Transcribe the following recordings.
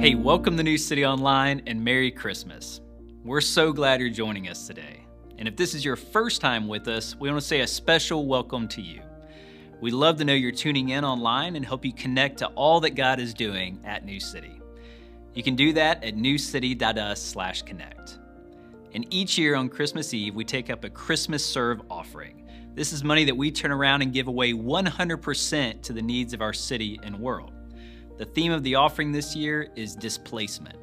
Hey, welcome to New City Online and Merry Christmas. We're so glad you're joining us today. And if this is your first time with us, we want to say a special welcome to you. We'd love to know you're tuning in online and help you connect to all that God is doing at New City. You can do that at newcity.us/connect. And each year on Christmas Eve, we take up a Christmas serve offering. This is money that we turn around and give away 100% to the needs of our city and world. The theme of the offering this year is displacement.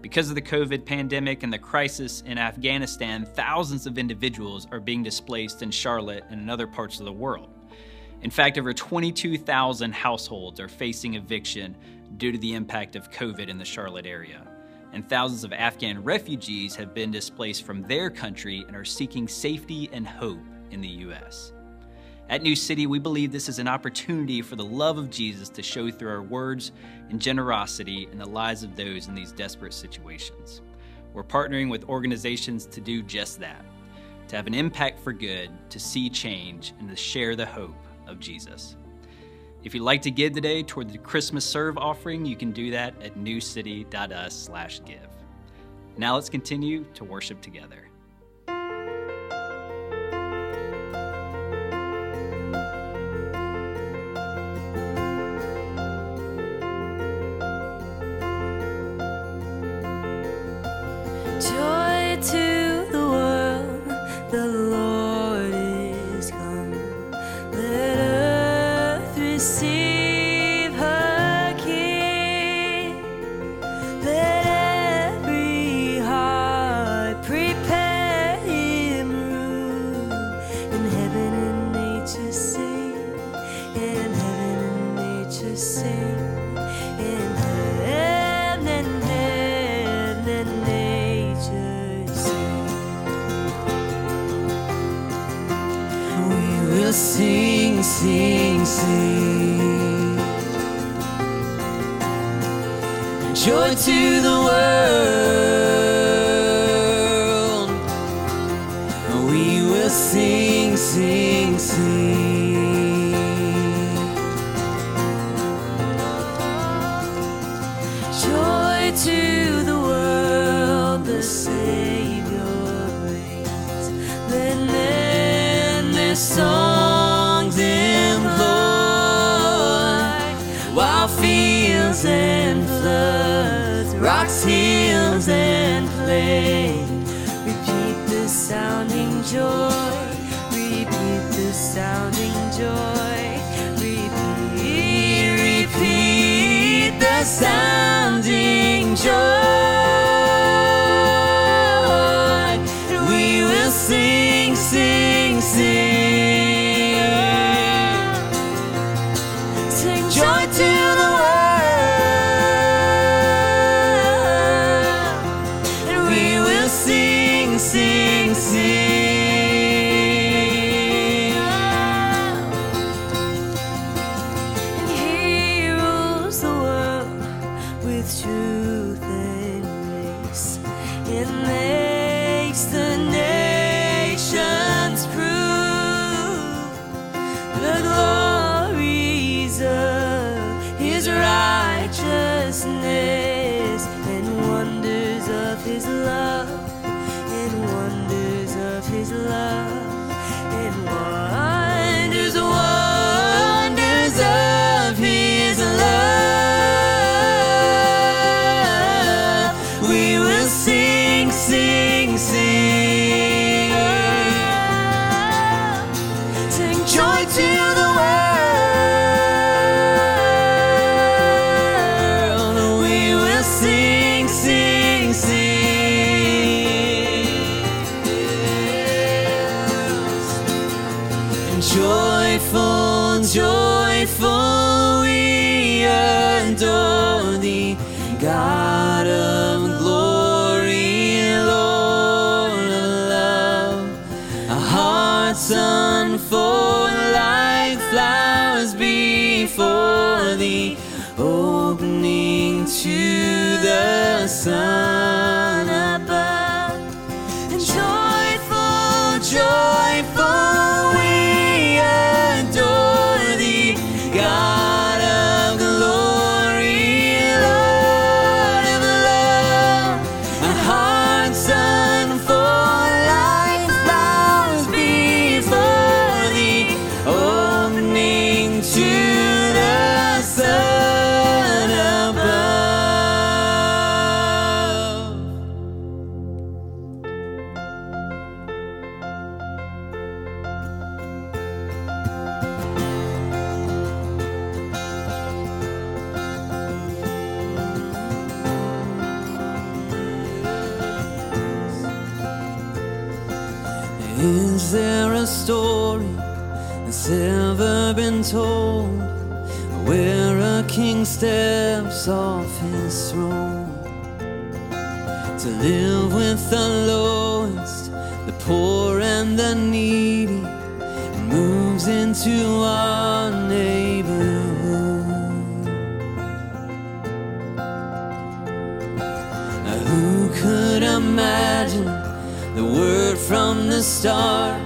Because of the COVID pandemic and the crisis in Afghanistan, thousands of individuals are being displaced in Charlotte and in other parts of the world. In fact, over 22,000 households are facing eviction due to the impact of COVID in the Charlotte area. And thousands of Afghan refugees have been displaced from their country and are seeking safety and hope in the U.S. At New City, we believe this is an opportunity for the love of Jesus to show through our words and generosity in the lives of those in these desperate situations. We're partnering with organizations to do just that to have an impact for good, to see change, and to share the hope of Jesus. If you'd like to give today toward the Christmas serve offering, you can do that at newcity.us/give. Now let's continue to worship together. To the world. Sing, sing, adore thee, God of glory, Lord of love. Our hearts unfold like flowers before thee, opening to the sun Is there a story that's ever been told where a king steps off his throne to live with the lowest, the poor, and the needy, and moves into our neighborhood? Now, who could imagine the word from the start?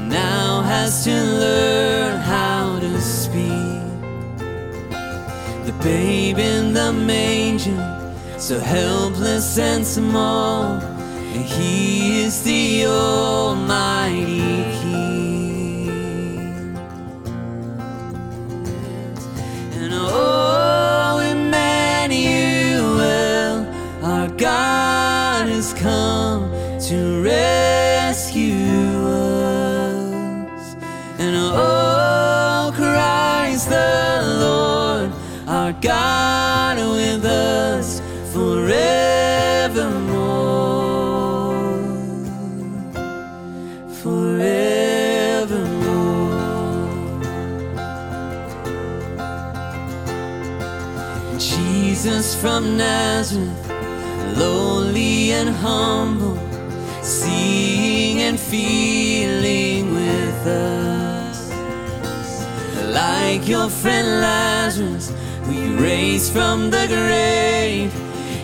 Now has to learn how to speak. The babe in the manger, so helpless and small, and he is the Almighty from Nazareth, lowly and humble, seeing and feeling with us. Like your friend Lazarus, you raised from the grave,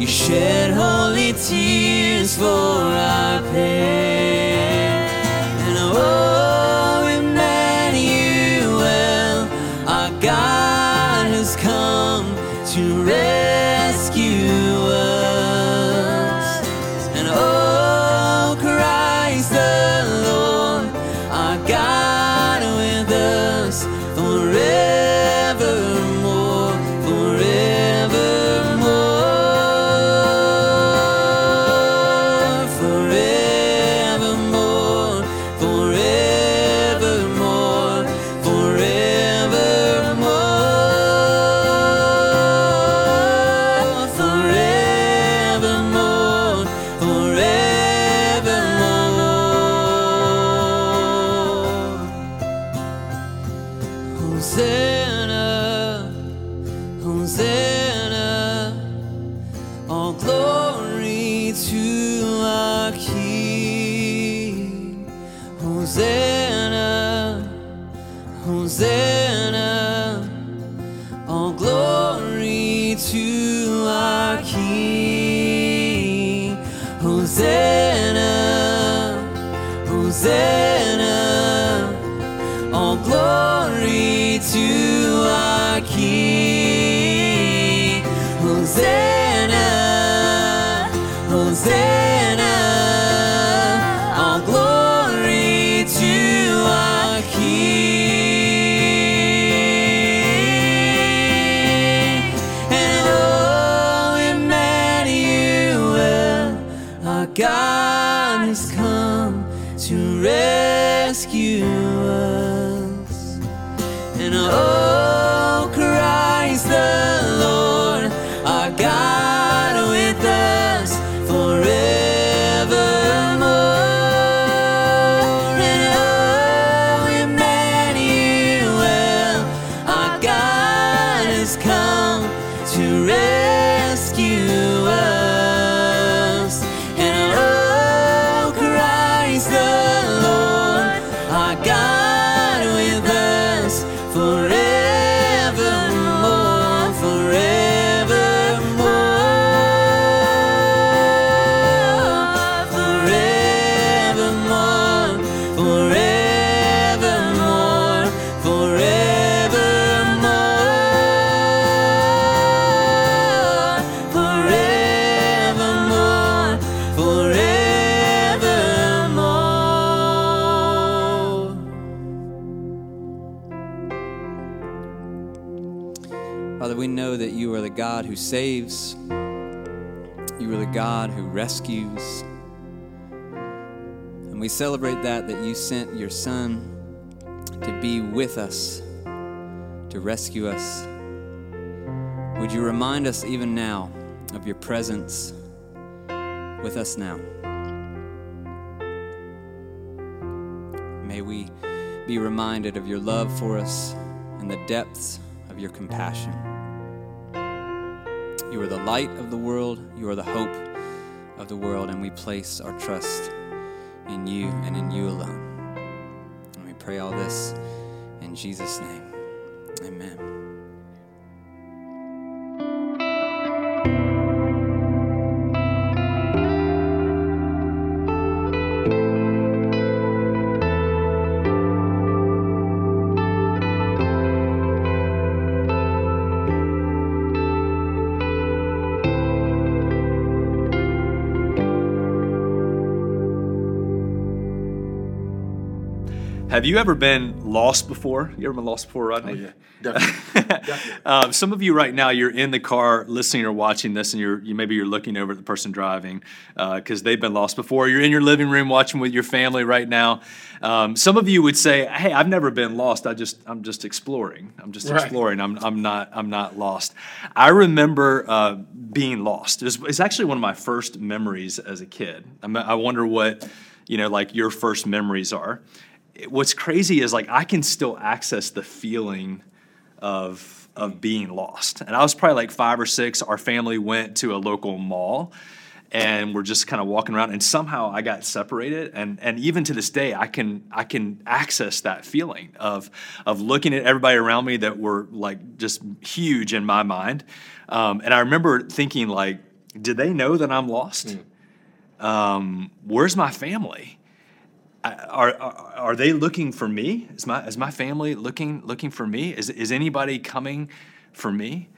you shed holy tears for our pain. And oh, Emmanuel, our God has come to rescue God has come to rescue us. And oh, Christ the Lord, Father, we know that you are the God who saves, you are the God who rescues. And we celebrate that, that you sent your Son to be with us, to rescue us. Would you remind us even now of your presence with us now? may we be reminded of your love for us and the depths your compassion. You are the light of the world, you are the hope of the world, and we place our trust in you and in you alone. And we pray all this in Jesus' name. Have you ever been lost before? You ever been lost before, Rodney? Oh, yeah, definitely. definitely. um, some of you right now, you're in the car listening or watching this, and you're you, maybe you're looking over at the person driving because uh, they've been lost before. You're in your living room watching with your family right now. Um, some of you would say, "Hey, I've never been lost. I just I'm just exploring. I'm just Right. exploring. I'm I'm not I'm not lost." I remember uh, being lost. It was, it's actually one of my first memories as a kid. I, me- I wonder what you know, like your first memories are. What's crazy is like I can still access the feeling of of being lost. And I was probably like five or six. Our family went to a local mall and we're just kind of walking around and somehow I got separated and and even to this day I can I can access that feeling of of looking at everybody around me that were like just huge in my mind. Um, and I remember thinking like did they know that I'm lost? Um, where's my family? I- are, are are they looking for me? Is my is my family looking looking for me? Is is anybody coming for me?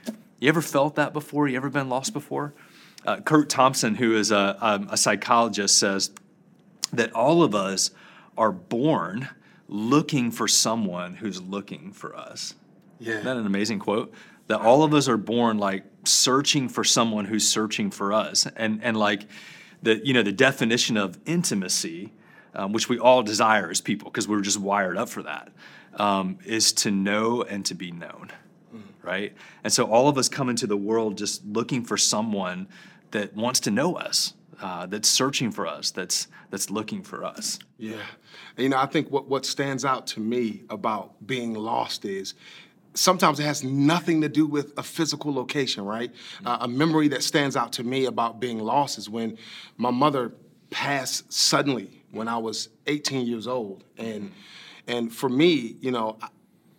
You ever felt that before? You ever been lost before? Uh, Curt Thompson, who is a, um, a psychologist, says that all of us are born looking for someone who's looking for us. Yeah. Isn't that an amazing quote? That all of us are born like searching for someone who's searching for us, and and like the you know the definition of intimacy, um, which we all desire as people because we're just wired up for that, um, is to know and to be known, right? And so all of us come into the world just looking for someone that wants to know us, uh, that's searching for us, that's that's looking for us. Yeah. You know, I think what, what stands out to me about being lost is sometimes it has nothing to do with a physical location, right? Uh, a memory that stands out to me about being lost is when my mother passed suddenly when I was 18 years old. And, and for me, you know, I-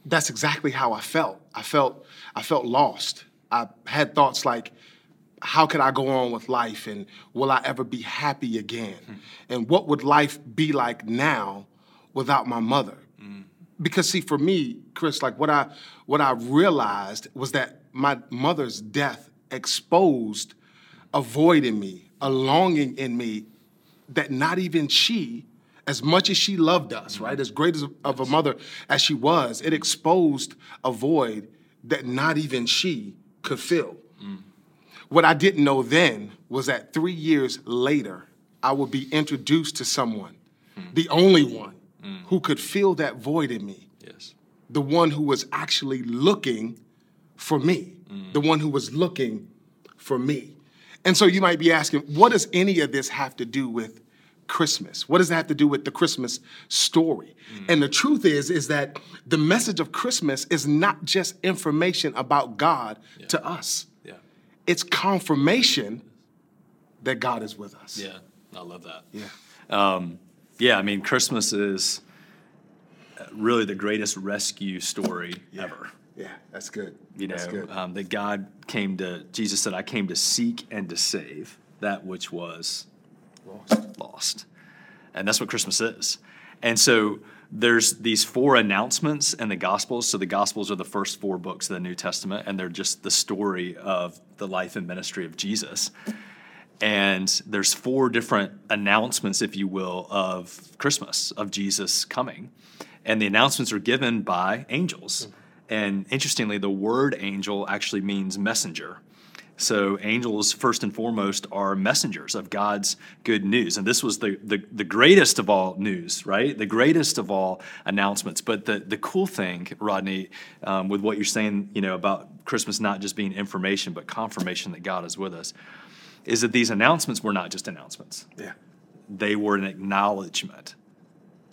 that's exactly how I felt. I felt, I felt lost. I had thoughts like, how could I go on with life and will I ever be happy again? Hmm. And what would life be like now without my mother? Hmm. Because see, for me, Chris, like what I what I realized was that my mother's death exposed a void in me, a longing in me that not even she, as much as she loved us, right, as great as of a mother as she was, it exposed a void that not even she could fill. What I didn't know then was that three years later, I would be introduced to someone, the only one who could fill that void in me, Yes. the one who was actually looking for me, the one who was looking for me. And so you might be asking, what does any of this have to do with Christmas? What does it have to do with the Christmas story? And the truth is, is that the message of Christmas is not just information about God to us Yeah. it's confirmation that God is with us. Yeah. I love that. Yeah. Um, yeah, I mean, Christmas is really the greatest rescue story ever. Yeah, that's good. You know, that's good. um, that God came to, Jesus said, I came to seek and to save that which was Lost. lost. And that's what Christmas is. And so there's these four announcements in the Gospels. So the Gospels are the first four books of the New Testament, and they're just the story of the life and ministry of Jesus. And there's four different announcements, if you will, of Christmas, of Jesus coming. And the announcements are given by angels. And interestingly, the word angel actually means messenger. So angels, first and foremost, are messengers of God's good news. And this was the, the, the greatest of all news, right? The greatest of all announcements. But the, the cool thing, Rodney, um, with what you're saying, you know, about Christmas not just being information, but confirmation that God is with us, is that these announcements were not just announcements. Yeah. They were an acknowledgement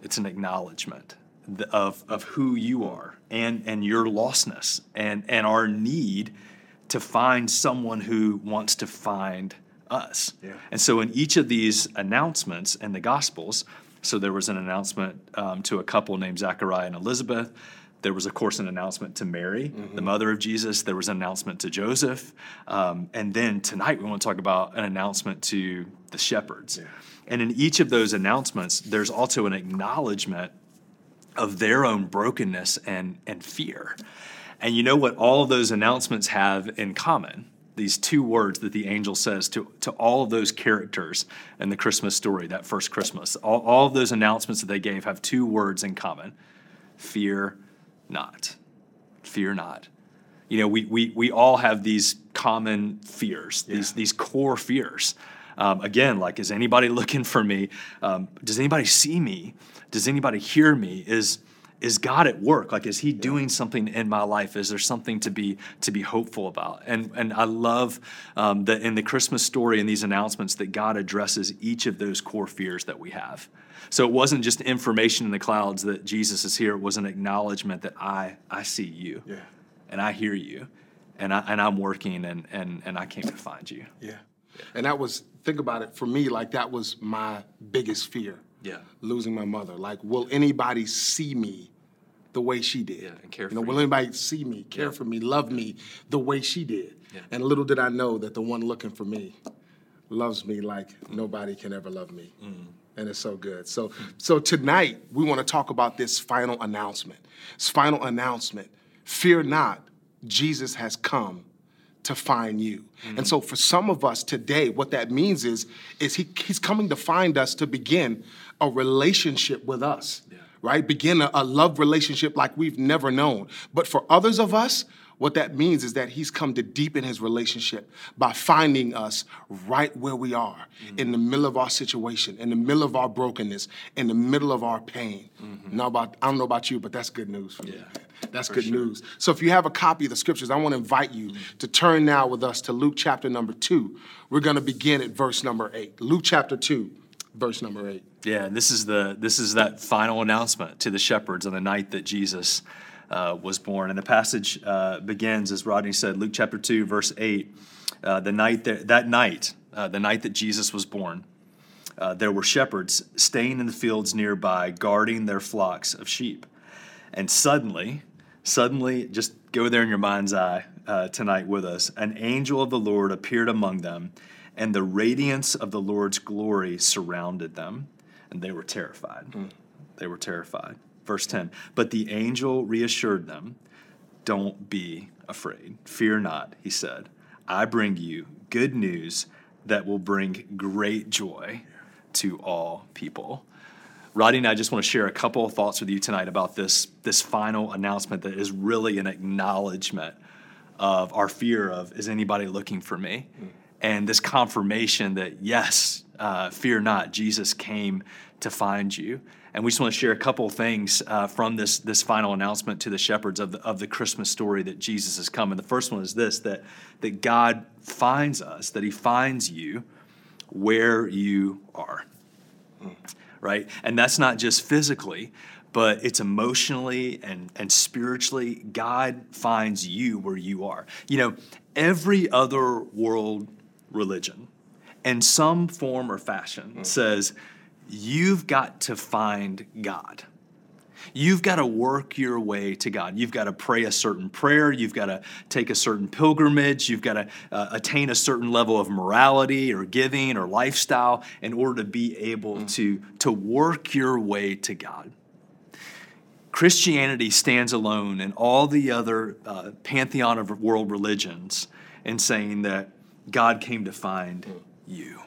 it's an acknowledgement th- of, of who you are and, and your lostness and, and our need to find someone who wants to find us. Yeah. And so in each of these announcements in the Gospels, so there was an announcement um, to a couple named Zachariah and Elizabeth. There was, of course, an announcement to Mary, the mother of Jesus. There was an announcement to Joseph. Um, and then tonight, we want to talk about an announcement to the shepherds. And in each of those announcements, there's also an acknowledgement of their own brokenness and, and fear. And you know what all of those announcements have in common? These two words that the angel says to, to all of those characters in the Christmas story, that first Christmas. All, all of those announcements that they gave have two words in common fear not. Fear not. You know, we, we, we all have these common fears, these, these core fears. Um, again, like, is anybody looking for me? Um, does anybody see me? Does anybody hear me? Is is God at work? Like, is He doing something in my life? Is there something to be to be hopeful about? And and I love um, that in the Christmas story and these announcements that God addresses each of those core fears that we have. So it wasn't just information in the clouds that Jesus is here. It was an acknowledgement that I I see you, Yeah. and I hear you, and I and I'm working, and and and I came to find you. Yeah. And that was, think about it, for me, like that was my biggest fear. Yeah. Losing my mother. Like, will anybody see me the way she did? Yeah, and care for me. You know, will you. anybody see me, care Yeah. for me, love me the way she did? Yeah. And little did I know that the one looking for me loves me like nobody can ever love me. Mm. And it's so good. So, so tonight we want to talk about this final announcement. This final announcement. Fear not, Jesus has come to find you. And mm-hmm. so for some of us today, what that means is, is he, he's coming to find us to begin a relationship with us, right? Begin a, a love relationship like we've never known. But for others of us, what that means is that he's come to deepen his relationship by finding us right where we are, in the middle of our situation, in the middle of our brokenness, in the middle of our pain. Mm-hmm. Now about, I don't know about you, but that's good news for me. That's good news. So if you have a copy of the scriptures, I want to invite you mm-hmm. to turn now with us to Luke chapter number two. We're going to begin at verse number eight. Luke chapter two, verse number eight. Yeah, and this is the this is that final announcement to the shepherds on the night that Jesus uh, was born. And the passage uh, begins, as Rodney said, Luke chapter two, verse eight. Uh, the night that that night, uh, the night that Jesus was born, uh, there were shepherds staying in the fields nearby, guarding their flocks of sheep. And suddenly, suddenly, just go there in your mind's eye uh, tonight with us. An angel of the Lord appeared among them, and the radiance of the Lord's glory surrounded them, and they were terrified. They were terrified. Verse 10 But the angel reassured them, Don't be afraid. Fear not, he said. I bring you good news that will bring great joy to all people. Rodney and I just want to share a couple of thoughts with you tonight about this, this final announcement that is really an acknowledgement of our fear of is anybody looking for me? And this confirmation that yes, uh, fear not, Jesus came to find you. And we just want to share a couple of things uh, from this, this final announcement to the shepherds of the, of the Christmas story that Jesus has come. And the first one is this that, that God finds us, that He finds you where you are right? And that's not just physically, but it's emotionally and, and spiritually. God finds you where you are. You know, every other world religion, in some form or fashion, says you've got to find God. You've got to work your way to God. You've got to pray a certain prayer. You've got to take a certain pilgrimage. You've got to uh, attain a certain level of morality or giving or lifestyle in order to be able to, to work your way to God. Christianity stands alone in all the other uh, pantheon of world religions in saying that God came to find you.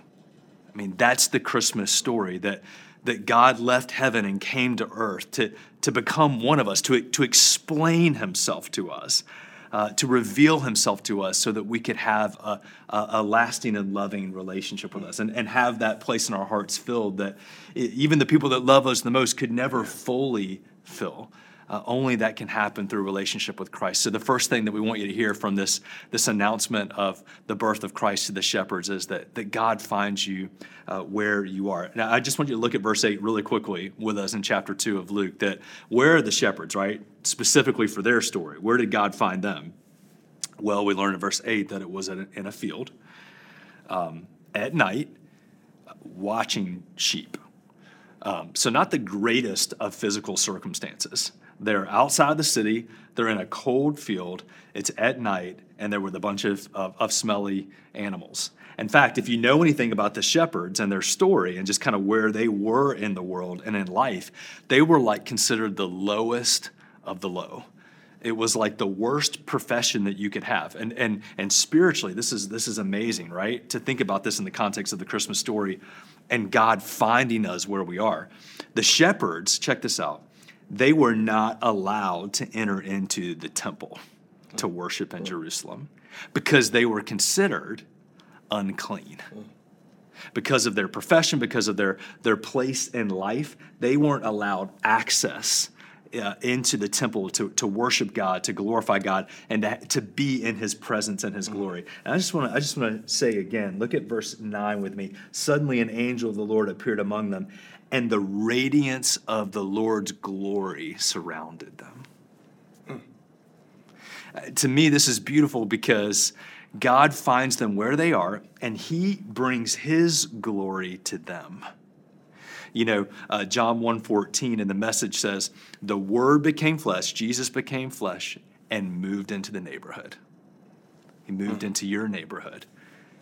I mean, that's the Christmas story that, that God left heaven and came to earth to, to become one of us, to, to explain himself to us, uh, to reveal himself to us so that we could have a, a, a lasting and loving relationship with us and, and have that place in our hearts filled that even the people that love us the most could never fully fill. Uh, only that can happen through relationship with Christ. So the first thing that we want you to hear from this, this announcement of the birth of Christ to the shepherds is that, that God finds you uh, where you are. Now, I just want you to look at verse 8 really quickly with us in chapter 2 of Luke, that where are the shepherds, right? Specifically for their story. Where did God find them? Well, we learn in verse 8 that it was in a, field um, at night watching sheep. Um, so, not the greatest of physical circumstances. They're outside the city, they're in a cold field, it's at night, and there were a bunch of, of, of smelly animals. In fact, if you know anything about the shepherds and their story and just kind of where they were in the world and in life, they were like considered the lowest of the low. It was like the worst profession that you could have. And, and, and spiritually, this is, this is amazing, right? To think about this in the context of the Christmas story and God finding us where we are. The shepherds, check this out, they were not allowed to enter into the temple to worship in Jerusalem because they were considered unclean. Because of their profession, because of their, their place in life, they weren't allowed access uh, into the temple to, to worship God, to glorify God, and to, to be in His presence and His glory. And I just want to I just want to say again, look at verse nine with me. Suddenly, an angel of the Lord appeared among them, and the radiance of the Lord's glory surrounded them. Uh, to me, this is beautiful because God finds them where they are, and He brings His glory to them. You know, uh, John 1.14 and the message says, the word became flesh, Jesus became flesh, and moved into the neighborhood. He moved mm-hmm. into your neighborhood.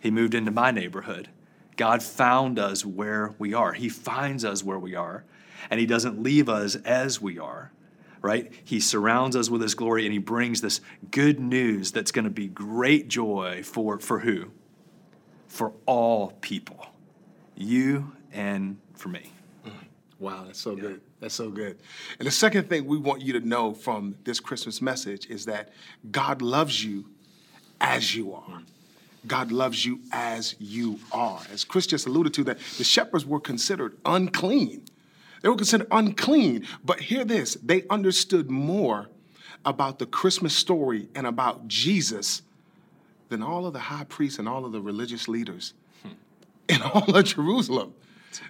He moved into my neighborhood. God found us where we are. He finds us where we are, and He doesn't leave us as we are, right? He surrounds us with His glory, and He brings this good news that's going to be great joy for, for who? For all people, you and for me. Wow, that's so yeah. good. That's so good. And the second thing we want you to know from this Christmas message is that God loves you as you are. God loves you as you are. As Chris just alluded to, that the shepherds were considered unclean. They were considered unclean. But hear this they understood more about the Christmas story and about Jesus than all of the high priests and all of the religious leaders hmm. in all of Jerusalem.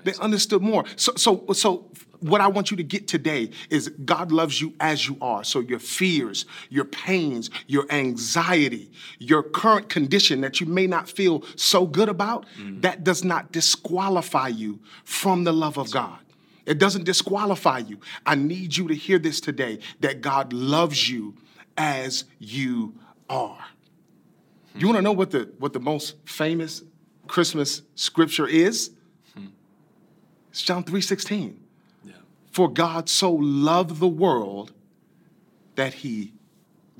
They understood more. So, so, so what I want you to get today is God loves you as you are. So your fears, your pains, your anxiety, your current condition that you may not feel so good about, mm. that does not disqualify you from the love of God. It doesn't disqualify you. I need you to hear this today that God loves you as you are. You want to know what the what the most famous Christmas scripture is? It's John 3:16. Yeah. For God so loved the world that he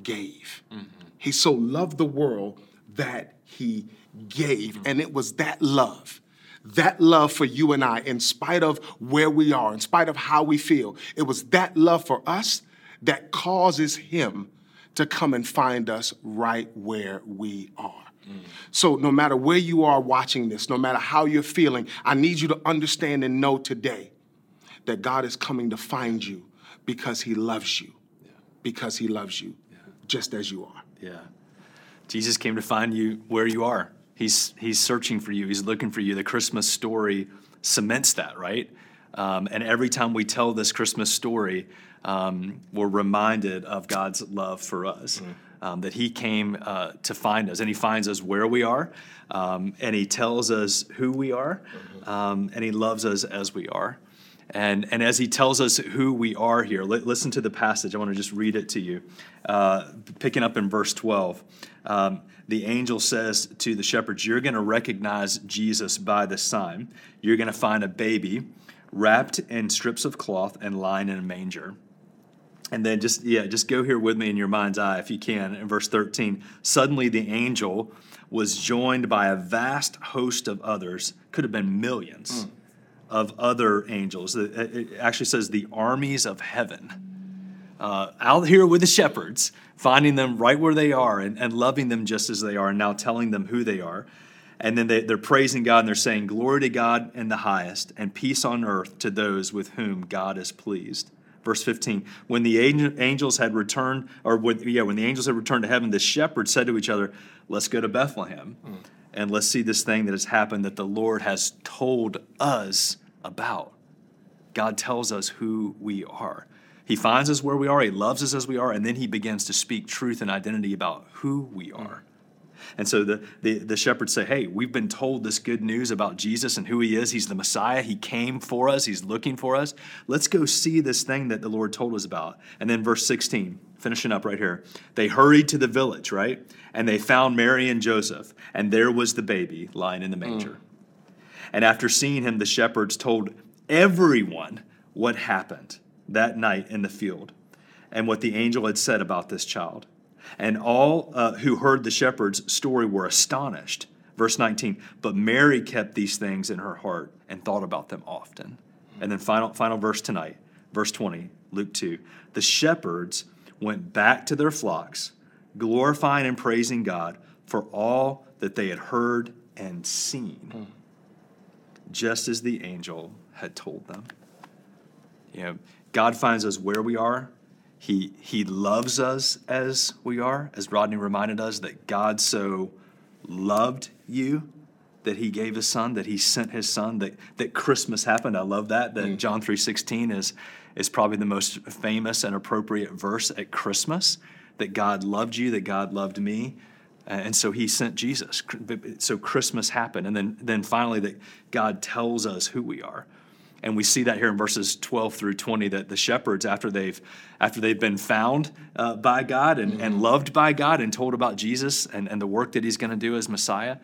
gave. Mm-hmm. He so loved the world that he gave. Mm-hmm. And it was that love, that love for you and I, in spite of where we are, in spite of how we feel, it was that love for us that causes him to come and find us right where we are. So, no matter where you are watching this, no matter how you're feeling, I need you to understand and know today that God is coming to find you because He loves you. Yeah. Because He loves you, yeah. just as you are. Yeah. Jesus came to find you where you are. He's, he's searching for you, He's looking for you. The Christmas story cements that, right? Um, and every time we tell this Christmas story, um, we're reminded of God's love for us. Mm um, that He came uh, to find us, and He finds us where we are, um, and He tells us who we are, um, and He loves us as we are. And, and as he tells us who we are here, li- listen to the passage. I want to just read it to you. Uh, picking up in verse 12, um, the angel says to the shepherds, You're going to recognize Jesus by the sign. You're going to find a baby wrapped in strips of cloth and lying in a manger. And then just, yeah, just go here with me in your mind's eye if you can. In verse 13, suddenly the angel was joined by a vast host of others, could have been millions mm. of other angels. It actually says the armies of heaven. Uh, out here with the shepherds, finding them right where they are and, and loving them just as they are, and now telling them who they are. And then they, they're praising God and they're saying, Glory to God in the highest, and peace on earth to those with whom God is pleased. Verse 15, when the angels had returned, or when, yeah, when the angels had returned to heaven, the shepherds said to each other, Let's go to Bethlehem hmm. and let's see this thing that has happened that the Lord has told us about. God tells us who we are. He finds us where we are, He loves us as we are, and then He begins to speak truth and identity about who we are. And so the, the, the shepherds say, Hey, we've been told this good news about Jesus and who he is. He's the Messiah. He came for us, he's looking for us. Let's go see this thing that the Lord told us about. And then verse 16, finishing up right here. They hurried to the village, right? And they found Mary and Joseph, and there was the baby lying in the manger. And after seeing him, the shepherds told everyone what happened that night in the field and what the angel had said about this child. And all uh, who heard the shepherd's story were astonished. Verse 19, but Mary kept these things in her heart and thought about them often. And then final, final verse tonight, verse 20, Luke 2. The shepherds went back to their flocks, glorifying and praising God for all that they had heard and seen, just as the angel had told them. You know, God finds us where we are. He, he loves us as we are, as Rodney reminded us that God so loved you that he gave his son, that he sent his son, that, that Christmas happened. I love that, that mm. John 3.16 is, is probably the most famous and appropriate verse at Christmas, that God loved you, that God loved me. And so he sent Jesus. So Christmas happened. And then, then finally, that God tells us who we are. And we see that here in verses 12 through 20 that the shepherds, after they've, after they've been found uh, by God and, and loved by God and told about Jesus and, and the work that he's going to do as Messiah,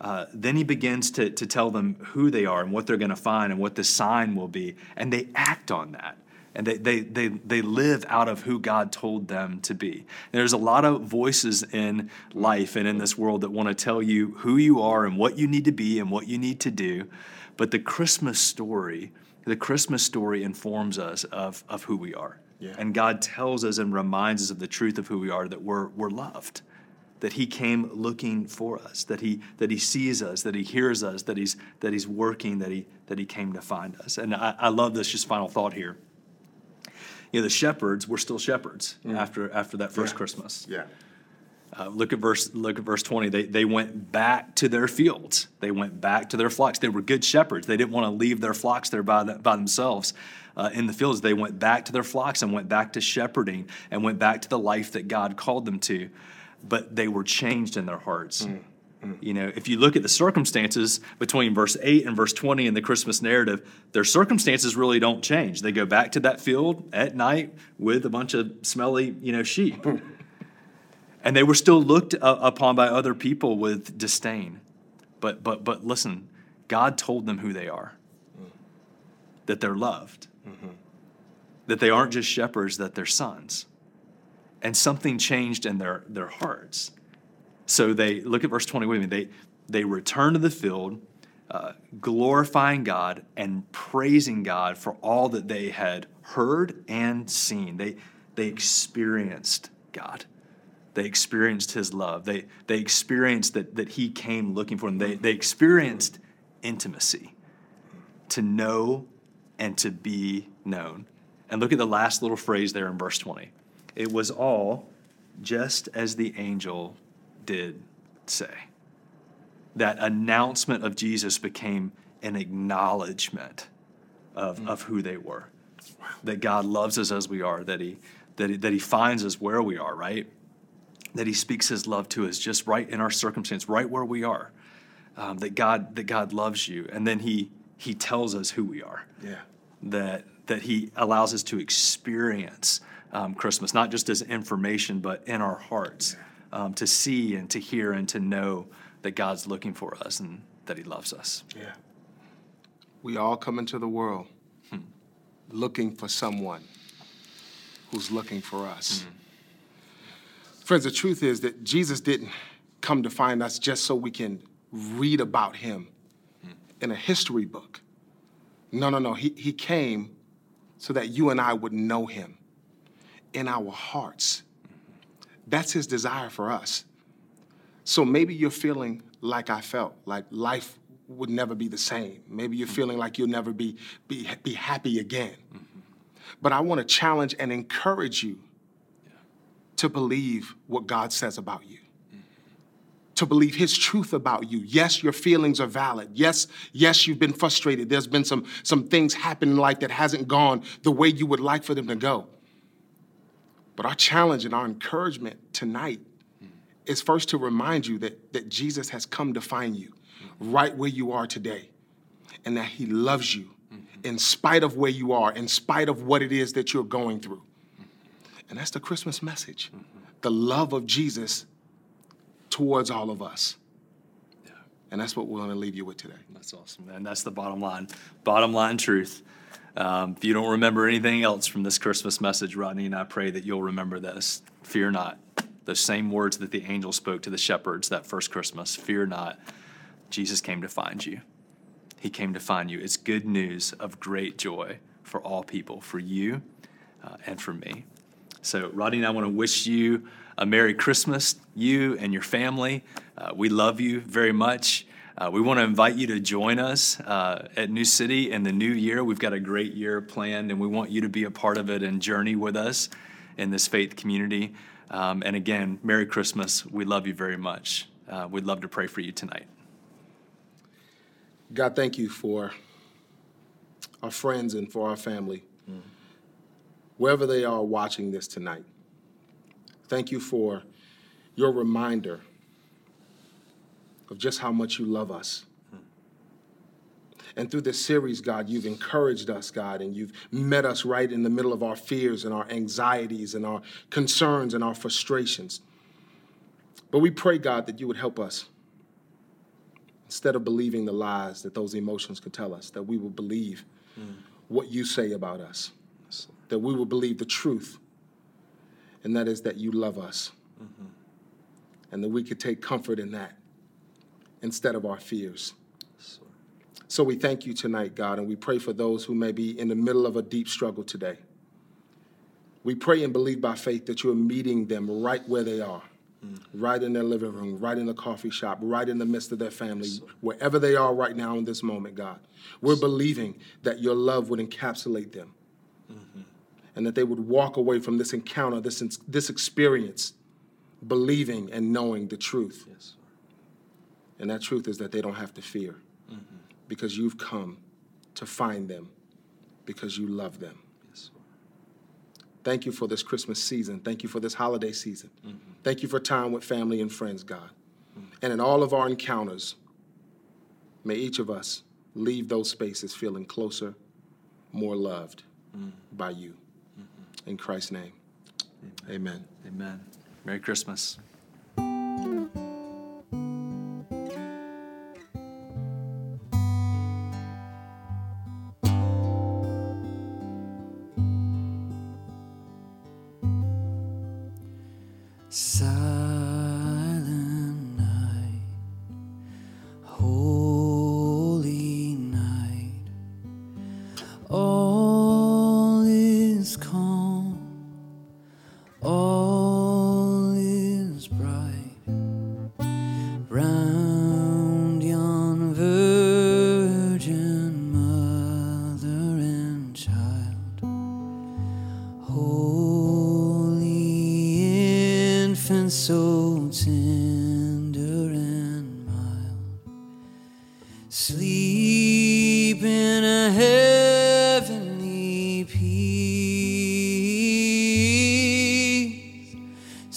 uh, then he begins to, to tell them who they are and what they're going to find and what the sign will be. And they act on that. And they, they, they, they live out of who God told them to be. And there's a lot of voices in life and in this world that want to tell you who you are and what you need to be and what you need to do. But the Christmas story, the Christmas story informs us of, of who we are. Yeah. And God tells us and reminds us of the truth of who we are, that we're, we're loved, that He came looking for us, that He that He sees us, that He hears us, that He's that He's working, that He that He came to find us. And I, I love this just final thought here. You know, the shepherds were still shepherds mm. after after that first Yeah. Christmas. Yeah. Uh, look at verse look at verse 20 they, they went back to their fields. They went back to their flocks. They were good shepherds. They didn't want to leave their flocks there by, the, by themselves uh, in the fields. They went back to their flocks and went back to shepherding and went back to the life that god called them to. But they were changed in their hearts. You know if you look at the circumstances between verse 8 and verse 20 in the christmas narrative their circumstances really don't change. They go back to that field at night with a bunch of smelly you know sheep and they were still looked upon by other people with disdain. But but but listen, God told them who they are. That they're loved. That they aren't just shepherds, that they're sons. And something changed in their, their hearts. So they look at verse 20 with me. They they return to the field, uh, glorifying God and praising God for all that they had heard and seen. They they experienced God. They experienced his love. They, they experienced that, that he came looking for them. They, they experienced intimacy to know and to be known. And look at the last little phrase there in verse 20. It was all just as the angel did say. That announcement of Jesus became an acknowledgement of, hmm. of who they were. That God loves us as we are, that he, that, he, that he finds us where we are, right? That he speaks his love to us just right in our circumstance right where we are um, that god that god loves you and then he he tells us who we are Yeah. that that he allows us to experience um, christmas not just as information but in our hearts um, to see and to hear and to know that god's looking for us and that he loves us Yeah. We all come into the world looking for someone who's looking for us. Friends, the truth is that Jesus didn't come to find us just so we can read about him in a history book. No, no, no. He, he came so that you and I would know him in our hearts. That's his desire for us. So maybe you're feeling like I felt, like life would never be the same. Maybe you're feeling like you'll never be, be, be happy again. But I want to challenge and encourage you to believe what God says about you. To believe his truth about you. Yes, your feelings are valid. Yes, yes, you've been frustrated. There's been some, some things happen in life that hasn't gone the way you would like for them to go. But our challenge and our encouragement tonight is first to remind you that, that Jesus has come to find you right where you are today and that he loves you in spite of where you are, in spite of what it is that you're going through. And that's the Christmas message the love of Jesus towards all of us. And that's what we're going to leave you with today. That's awesome, man. That's the bottom line. Bottom line truth. Um, if you don't remember anything else from this Christmas message, Rodney, and I pray that you'll remember this. Fear not. The same words that the angel spoke to the shepherds that first Christmas. Fear not. Jesus came to find you. He came to find you. It's good news of great joy for all people, for you uh, and for me. So, Rodney and I want to wish you a Merry Christmas, you and your family. Uh, we love you very much. Uh, we want to invite you to join us uh, at New City in the new year. We've got a great year planned, and we want you to be a part of it and journey with us in this faith community. Um, and again, Merry Christmas. We love you very much. Uh, we'd love to pray for you tonight. God, thank you for our friends and for our family, wherever they are watching this tonight. Thank you for your reminder of just how much you love us. And through this series, God, you've encouraged us, God, and you've met us right in the middle of our fears and our anxieties and our concerns and our frustrations. But we pray, God, that you would help us instead of believing the lies that those emotions could tell us, that we will believe mm. what you say about us, that we will believe the truth, and that is that you love us, and that we could take comfort in that instead of our fears. So we thank you tonight, God, and we pray for those who may be in the middle of a deep struggle today. We pray and believe by faith that you are meeting them right where they are, right in their living room, right in the coffee shop, right in the midst of their family, wherever they are right now in this moment, God. We're believing that your love would encapsulate them and that they would walk away from this encounter, this, this experience, believing and knowing the truth. Yes. And that truth is that they don't have to fear mm-hmm. because you've come to find them because you love them. Yes. Thank you for this Christmas season. Thank you for this holiday season. Mm-hmm. Thank you for time with family and friends, God. Mm-hmm. And in all of our encounters, may each of us leave those spaces feeling closer, more loved by you. In Christ's name, amen. Amen. Merry Christmas.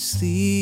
Sleep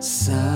Sun.